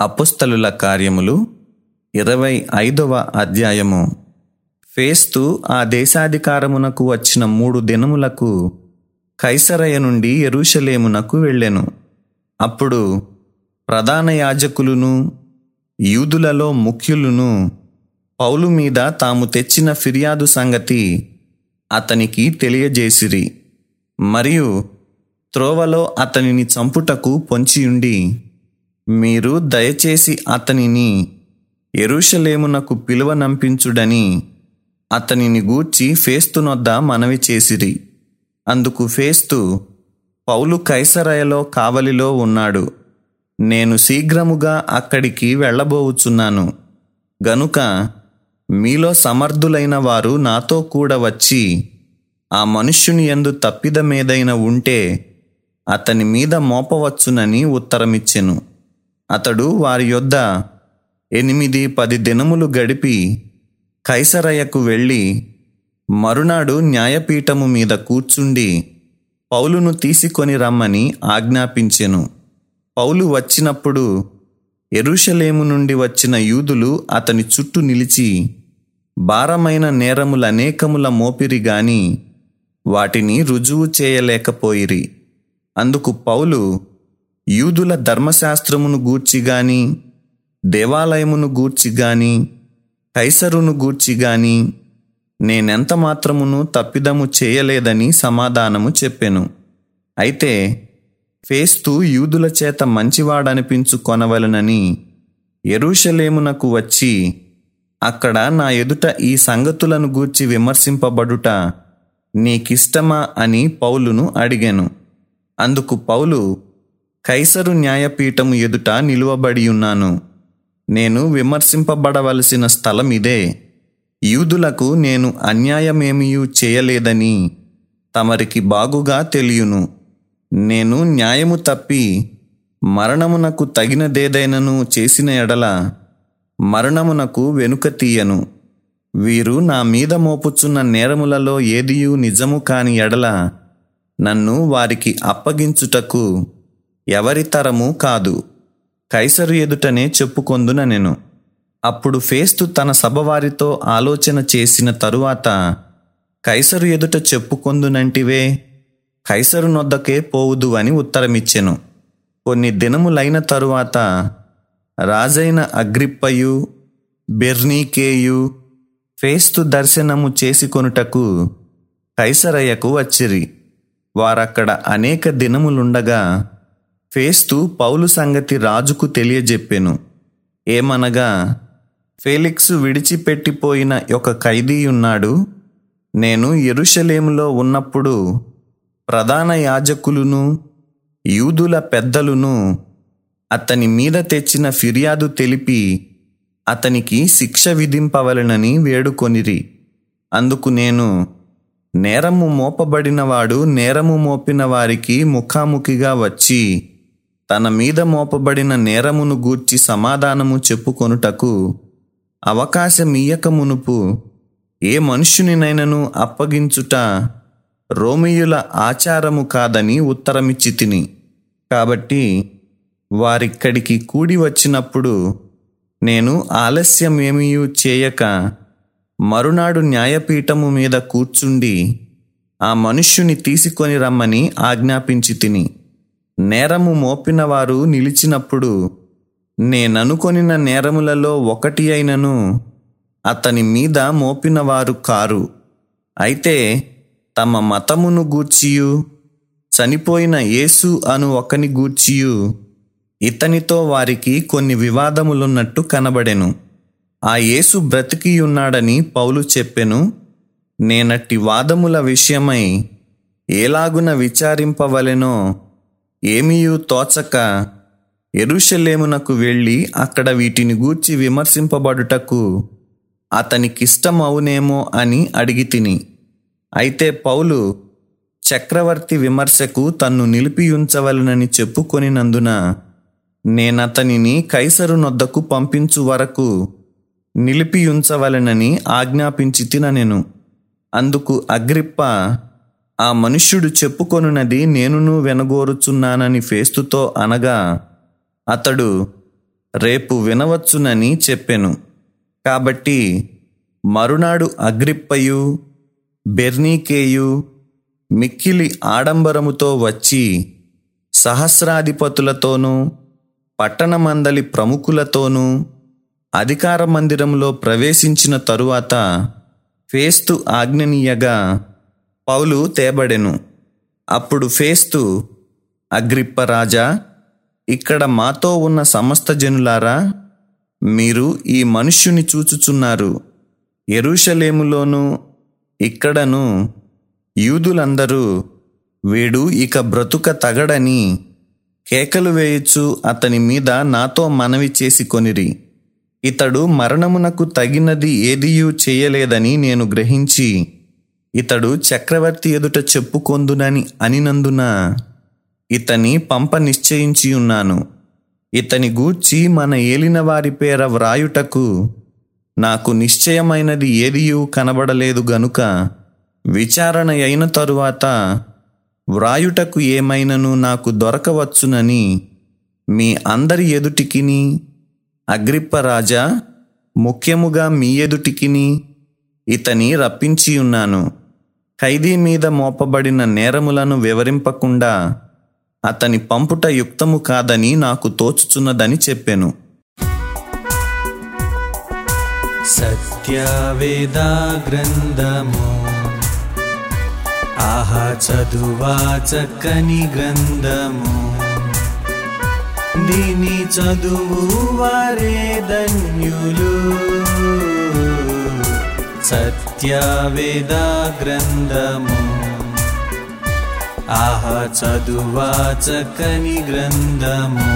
అపుస్తలుల కార్యములు ఇరవై ఐదవ అధ్యాయము. ఫేస్తు ఆ దేశాధికారమునకు వచ్చిన మూడు దినములకు కైసరయ నుండి ఎరుషలేమునకు వెళ్ళెను. అప్పుడు ప్రధాన యాజకులును యూదులలో ముఖ్యులును పౌలు మీద తాము తెచ్చిన ఫిర్యాదు సంగతి అతనికి తెలియజేసిరి. మరియు త్రోవలో అతనిని చంపుటకు పొంచియుండి మీరు దయచేసి అతనిని ఎరుషలేమునకు పిలువనంపించుడని అతనిని గూర్చి ఫేస్తునొద్ద మనవి చేసిరి. అందుకు ఫేస్తు పౌలు కైసరయలో కావలిలో ఉన్నాడు. నేను శీఘ్రముగా అక్కడికి వెళ్ళబోవుచున్నాను గనుక మీలో సమర్థులైన వారు నాతో కూడా వచ్చి ఆ మనుష్యుని ఎందు తప్పిదమేదైనా ఉంటే అతని మీద మోపవచ్చునని ఉత్తరమిచ్చెను. అతడు వారి యొద్ద ఎనిమిది పది దినములు గడిపి కైసరయ్యకు వెళ్ళి మరునాడు న్యాయపీఠము మీద కూర్చుండి పౌలును తీసుకొని రమ్మని ఆజ్ఞాపించెను. పౌలు వచ్చినప్పుడు ఎరుషలేము నుండి వచ్చిన యూదులు అతని చుట్టూ నిలిచి భారమైన నేరములనేకముల మోపిరి గాని వాటిని రుజువు చేయలేకపోయిరి. అందుకు పౌలు యూదుల ధర్మశాస్త్రమును గూర్చి గాని దేవాలయమును గూర్చి గాని కైసరును గూర్చి గాని నేనెంత మాత్రమును తప్పిదము చేయలేదని సమాధానము చెప్పెను. అయితే ఫేస్తు యూదుల చేత మంచివాడనిపించుకొనవలనని ఎరూషలేమునకు వచ్చి అక్కడ నా ఎదుట ఈ సంగతులను గూర్చి విమర్శింపబడుట నీకిష్టమా అని పౌలును అడిగాను. అందుకు పౌలు కైసరు న్యాయపీఠము ఎదుట నిలువబడి ఉన్నాను నేను విమర్శింపబడవలసిన స్థలం ఇదే. యూదులకు నేను అన్యాయమేమియూ చేయలేదని తమరికి బాగుగా తెలియను. నేను న్యాయము తప్పి మరణమునకు తగినదేదైనను చేసిన ఎడల మరణమునకు వెనుక తీయను. వీరు నా మీద మోపుచున్న నేరములలో ఏదియూ నిజము కాని ఎడల నన్ను వారికి అప్పగించుటకు ఎవరి తరము కాదు. కైసరు ఎదుటనే చెప్పుకొందున నేను. అప్పుడు ఫేస్తు తన సభవారితో ఆలోచన చేసిన తరువాత కైసరు ఎదుట చెప్పుకొందునంటివే కైసరు నొద్దకే పోవుదు అని ఉత్తరమిచ్చెను. కొన్ని దినములైన తరువాత రాజైన అగ్రిప్పయు బెర్నీకేయు ఫేస్తు దర్శనము చేసుకొనుటకు కైసరయ్యకు వచ్చిరి. వారక్కడ అనేక దినములుండగా ఫేస్తు పౌలు సంగతి రాజుకు తెలియజెప్పెను. ఏమనగా ఫేలిక్స్ విడిచిపెట్టిపోయిన ఒక ఖైదీయున్నాడు నేను ఎరుషలేములో ఉన్నప్పుడు ప్రధాన యాజకులును యూదుల పెద్దలును అతని మీద తెచ్చిన ఫిర్యాదు తెలిపి అతనికి శిక్ష విధింపవలనని వేడుకొనిరి. అందుకు నేను నేరము మోపబడినవాడు నేరము మోపిన వారికి ముఖాముఖిగా వచ్చి తన మీద మోపబడిన నేరమును గూర్చి సమాధానము చెప్పుకొనుటకు అవకాశమియ్యక మునుపు ఏ మనుష్యునినైనను అప్పగించుట రోమియుల ఆచారము కాదని ఉత్తరమిచ్చి తిని కాబట్టి వారిక్కడికి కూడి వచ్చినప్పుడు నేను ఆలస్యమేమీ చేయక మరునాడు న్యాయపీఠము మీద కూర్చుండి ఆ మనుష్యుని తీసుకొని రమ్మని ఆజ్ఞాపించి తిని నేరము మోపినవారు నిలిచినప్పుడు నేననుకొనిన నేరములలో ఒకటి అయినను అతని మీద మోపినవారు కారు. అయితే తమ మతమును గూర్చియు చనిపోయిన యేసు అను ఒకని గూర్చియు ఇతనితో వారికి కొన్ని వివాదములున్నట్టు కనబడెను. ఆ యేసు బ్రతికియున్నాడని పౌలు చెప్పెను నేనట్టి వాదముల విషయమై ఏలాగున విచారింపవలెనో ఏమీయూ తోచక ఎరుషలేమునకు వెళ్ళి అక్కడ వీటిని గూర్చి విమర్శింపబడుటకు అతనికిష్టమవునేమో అని అడిగి తిని. అయితే పౌలు చక్రవర్తి విమర్శకు తన్ను నిలిపియుంచవలనని చెప్పుకొనినందున నేనతనిని కైసరు నొద్దకు పంపించు వరకు నిలిపియుంచవలనని ఆజ్ఞాపించి తిననెను. అందుకు అగ్రిప్ప ఆ మనుష్యుడు చెప్పుకొనున్నది నేనును వినగోరుచున్నానని ఫేస్తుతో అనగా అతడు రేపు వినవచ్చునని చెప్పెను. కాబట్టి మరునాడు అగ్రిప్పయు బెర్నీకేయు మిక్కిలి ఆడంబరముతో వచ్చి సహస్రాధిపతులతోనూ పట్టణమందలి ప్రముఖులతోనూ అధికార మందిరంలో ప్రవేశించిన తరువాత ఫేస్తు ఆజ్ఞనీయగా పౌలు తేబడెను. అప్పుడు ఫేస్తు అగ్రిప్ప రాజా ఇక్కడ మాతో ఉన్న సమస్త జనులారా మీరు ఈ మనుష్యుని చూచుచున్నారు. ఎరుషలేములోను ఇక్కడను యూదులందరూ వీడు ఇక బ్రతుక తగడని కేకలు వేయచ్చు అతని మీద నాతో మనవి చేసి కొనిరి. ఇతడు మరణమునకు తగినది ఏదియూ చేయలేదని నేను గ్రహించి ఇతడు చక్రవర్తి ఎదుట చెప్పుకొందునని అనినందున ఇతని పంప నిశ్చయించి ఉన్నాను ఇతని గూర్చి మన ఏలిన వారి పేర వ్రాయుటకు నాకు నిశ్చయమైనది ఏదియూ కనబడలేదు గనుక విచారణ అయిన తరువాత వ్రాయుటకు ఏమైనను నాకు దొరకవచ్చునని మీ అందరి ఎదుటికిని అగ్రిప్ప రాజా ముఖ్యముగా మీ ఎదుటికిని ఇతని రప్పించి ఉన్నాను ఖైదీ మీద మోపబడిన నేరములను వివరింపకుండా అతని పంపుట యుక్తము కాదని నాకు తోచుచున్నదని చెప్పెను. సత్యవేదా గ్రంథము ఆహా చదువా చక్కని గ్రంథము దీని చదువు వారే ధన్యులు. సత్యవేదా గ్రంథము ఆహా చదువా చక్కని గ్రంథము